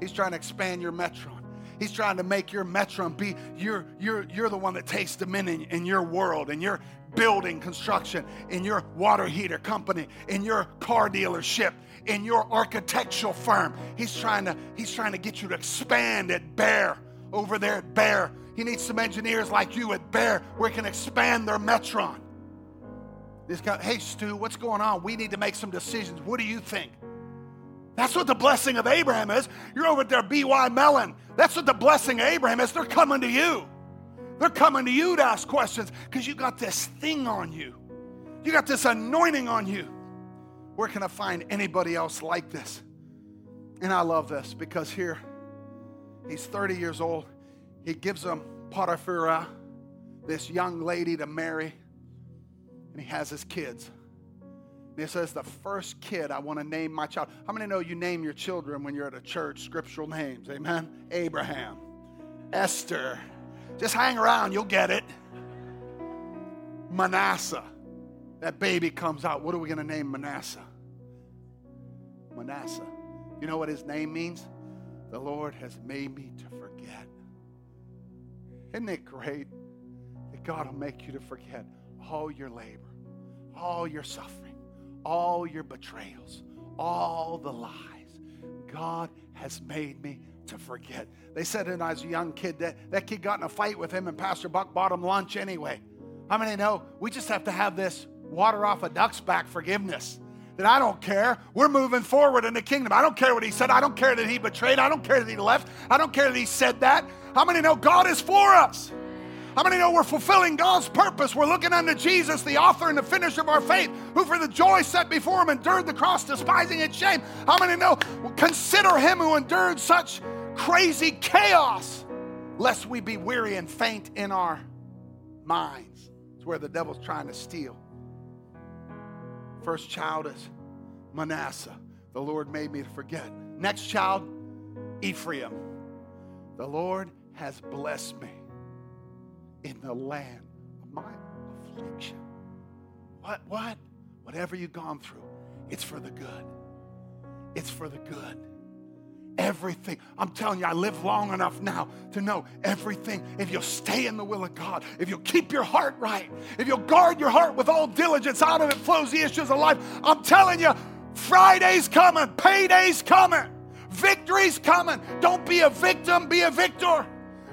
He's trying to expand your metron. He's trying to make your metron be you're you're you're the one that takes dominion in your world in your building construction, in your water heater company, in your car dealership, in your architectural firm. He's trying to he's trying to get you to expand at Bayer over there at Bayer. He needs some engineers like you at Bayer where he can expand their metron. This guy, hey Stu, what's going on? We need to make some decisions. What do you think? That's what the blessing of Abraham is. You're over there, BNY Mellon. That's what the blessing of Abraham is. They're coming to you. They're coming to you to ask questions because you got this thing on you. You got this anointing on you. Where can I find anybody else like this? And I love this because here, he's 30 years old. He gives them Potiphar, this young lady to marry, and he has his kids. It says, the first kid I want to name my child. How many know you name your children when you're at a church, scriptural names? Amen? Abraham, Esther. Just hang around, you'll get it. Manasseh. That baby comes out. What are we going to name Manasseh? Manasseh. You know what his name means? The Lord has made me to forget. Isn't it great that God will make you to forget all your labor, all your suffering? all your betrayals, all the lies. God has made me to forget. They said when I was a young kid that that kid got in a fight with him and Pastor Buck bought him lunch anyway. How many know we just have to have this water off a duck's back forgiveness? That I don't care. We're moving forward in the kingdom. I don't care what he said. I don't care that he betrayed. I don't care that he left. I don't care that he said that. How many know God is for us? How many know we're fulfilling God's purpose? We're looking unto Jesus, the author and the finisher of our faith, who for the joy set before him endured the cross, despising its shame. How many know? Consider him who endured such crazy chaos, lest we be weary and faint in our minds. It's where the devil's trying to steal. First child is Manasseh. The Lord made me to forget. Next child, Ephraim. The Lord has blessed me in the land of my affliction. What? What? Whatever you've gone through, it's for the good. It's for the good. Everything. I'm telling you, I live long enough now to know everything. If you'll stay in the will of God, if you'll keep your heart right, if you'll guard your heart with all diligence, out of it flows the issues of life. I'm telling you, Friday's coming, payday's coming, victory's coming. Don't be a victim, be a victor.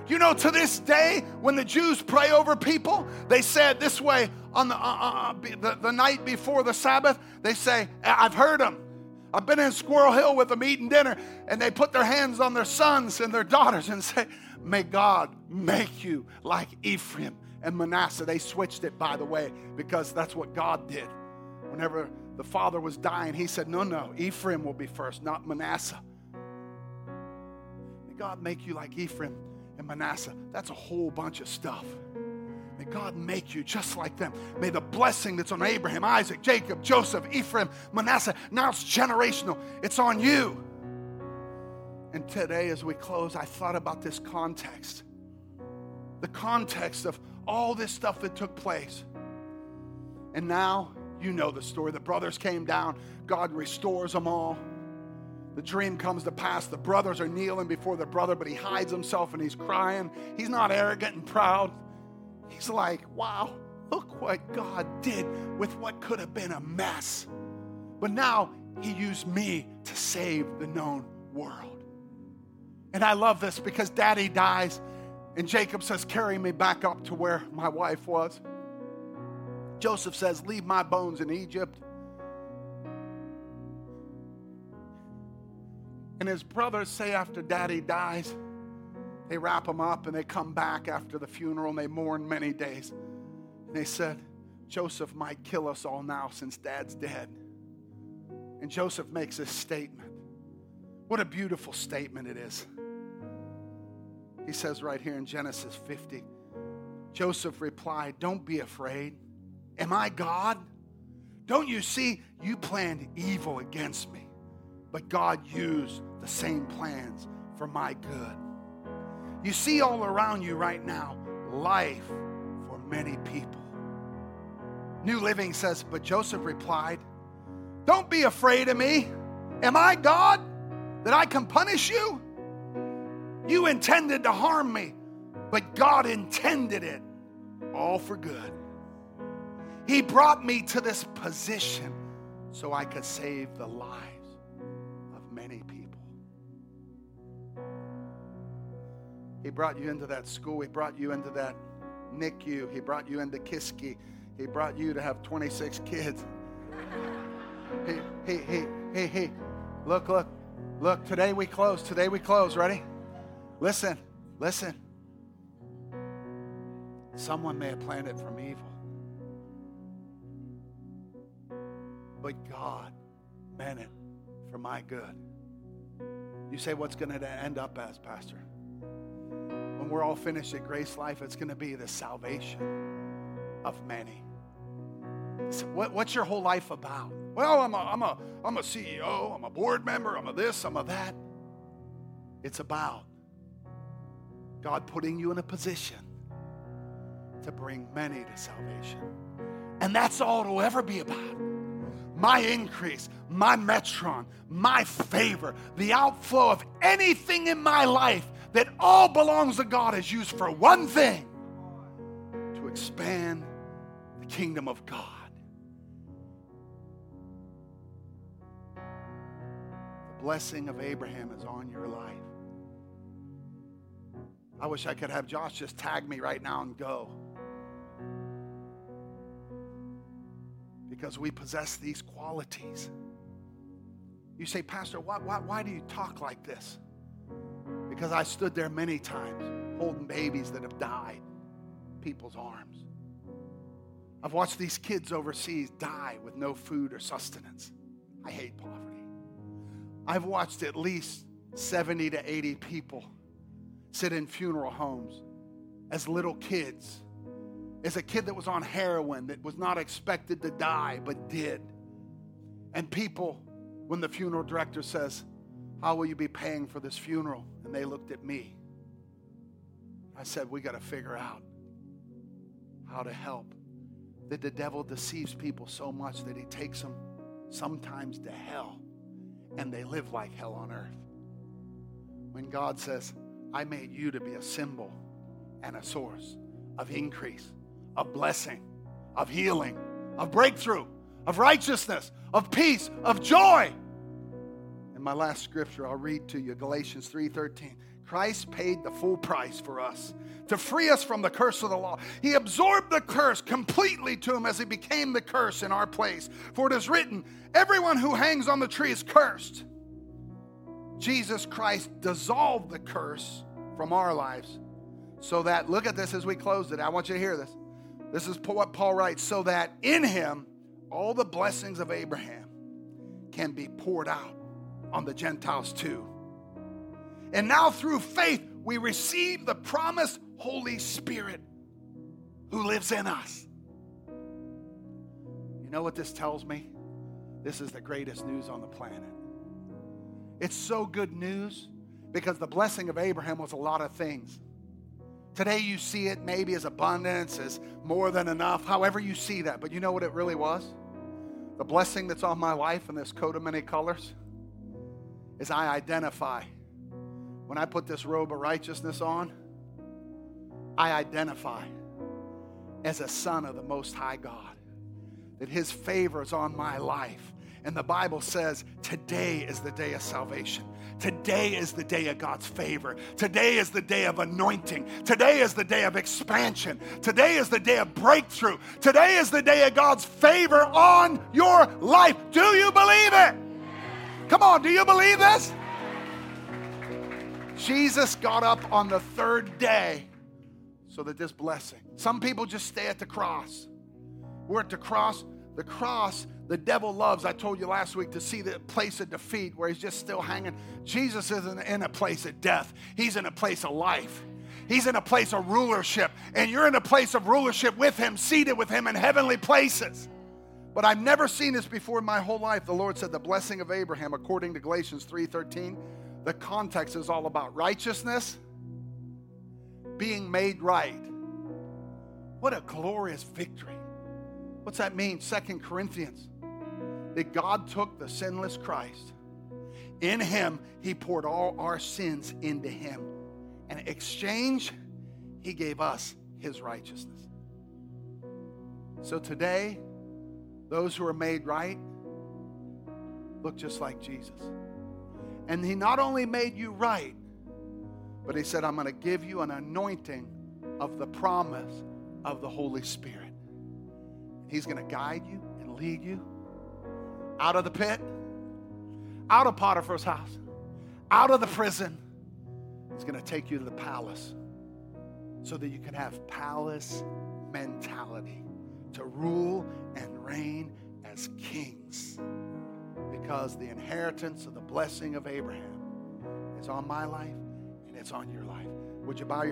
You know, to this day, when the Jews pray over people, they said this way on the, uh, uh, uh the, the night before the Sabbath, they say, I've heard them. I've been in Squirrel Hill with them eating dinner, and they put their hands on their sons and their daughters and say, May God make you like Ephraim and Manasseh. They switched it, by the way, because that's what God did. Whenever the father was dying, he said, No, no, Ephraim will be first, not Manasseh. May God make you like Ephraim and Manasseh. That's a whole bunch of stuff. May God make you just like them. May the blessing that's on Abraham, Isaac, Jacob, Joseph, Ephraim, Manasseh, now it's generational. It's on you. And today, as we close, I thought about this context the context of all this stuff that took place. And now you know the story. The brothers came down, God restores them all. The dream comes to pass. The brothers are kneeling before the brother, but he hides himself and he's crying. He's not arrogant and proud. He's like, wow, look what God did with what could have been a mess. But now he used me to save the known world. And I love this because daddy dies, and Jacob says, Carry me back up to where my wife was. Joseph says, Leave my bones in Egypt. And his brothers say after daddy dies, they wrap him up and they come back after the funeral and they mourn many days. And they said, Joseph might kill us all now since dad's dead. And Joseph makes this statement. What a beautiful statement it is. He says right here in Genesis 50 Joseph replied, Don't be afraid. Am I God? Don't you see you planned evil against me? But God used the same plans for my good. You see all around you right now life for many people. New Living says, But Joseph replied, Don't be afraid of me. Am I God that I can punish you? You intended to harm me, but God intended it all for good. He brought me to this position so I could save the lives He brought you into that school, He brought you into that NICU, He brought you into Kiski, He brought you to have 26 kids. Hey, hey, hey, hey, hey, look, look, look, today we close, today we close, ready? Listen, listen. Someone may have planned it from evil. But God meant it for my good. You say, what's going to end up as, Pastor? We're all finished at Grace Life, it's going to be the salvation of many. So what, what's your whole life about? Well, I'm a, I'm, a, I'm a CEO, I'm a board member, I'm a this, I'm a that. It's about God putting you in a position to bring many to salvation. And that's all it'll ever be about. My increase, my metron, my favor, the outflow of anything in my life that all belongs to God is used for one thing to expand the kingdom of God. The blessing of Abraham is on your life. I wish I could have Josh just tag me right now and go. Because we possess these qualities. You say, Pastor, why, why, why do you talk like this? Because I stood there many times holding babies that have died, people's arms. I've watched these kids overseas die with no food or sustenance. I hate poverty. I've watched at least 70 to 80 people sit in funeral homes as little kids, as a kid that was on heroin that was not expected to die but did. And people, when the funeral director says, How will you be paying for this funeral? And they looked at me. I said, We got to figure out how to help. That the devil deceives people so much that he takes them sometimes to hell and they live like hell on earth. When God says, I made you to be a symbol and a source of increase, of blessing, of healing, of breakthrough, of righteousness, of peace, of joy. And my last scripture I'll read to you Galatians 3:13. Christ paid the full price for us to free us from the curse of the law. He absorbed the curse completely to him as he became the curse in our place. For it is written, everyone who hangs on the tree is cursed. Jesus Christ dissolved the curse from our lives so that, look at this as we close it. I want you to hear this. This is what Paul writes so that in him all the blessings of Abraham can be poured out on the Gentiles too. And now through faith, we receive the promised Holy Spirit who lives in us. You know what this tells me? This is the greatest news on the planet. It's so good news because the blessing of Abraham was a lot of things. Today you see it maybe as abundance, as more than enough, however you see that. But you know what it really was? The blessing that's on my life in this coat of many colors is I identify. When I put this robe of righteousness on, I identify as a son of the Most High God. That His favor is on my life and the Bible says today is the day of salvation. Today is the day of God's favor. Today is the day of anointing. Today is the day of expansion. Today is the day of breakthrough. Today is the day of God's favor on your life. Do you believe it? Come on, do you believe this? Jesus got up on the third day so that this blessing. Some people just stay at the cross. We're at the cross. The cross the devil loves, I told you last week, to see the place of defeat where he's just still hanging. Jesus isn't in a place of death, he's in a place of life. He's in a place of rulership, and you're in a place of rulership with him, seated with him in heavenly places. But I've never seen this before in my whole life. The Lord said the blessing of Abraham, according to Galatians 3:13, the context is all about righteousness, being made right. What a glorious victory. What's that mean? Second Corinthians that God took the sinless Christ. In him, he poured all our sins into him. And in exchange, he gave us his righteousness. So today, those who are made right look just like Jesus. And he not only made you right, but he said, I'm going to give you an anointing of the promise of the Holy Spirit. He's going to guide you and lead you out of the pit, out of Potiphar's house, out of the prison. He's going to take you to the palace so that you can have palace mentality to rule and reign as kings because the inheritance of the blessing of Abraham is on my life and it's on your life. Would you bow your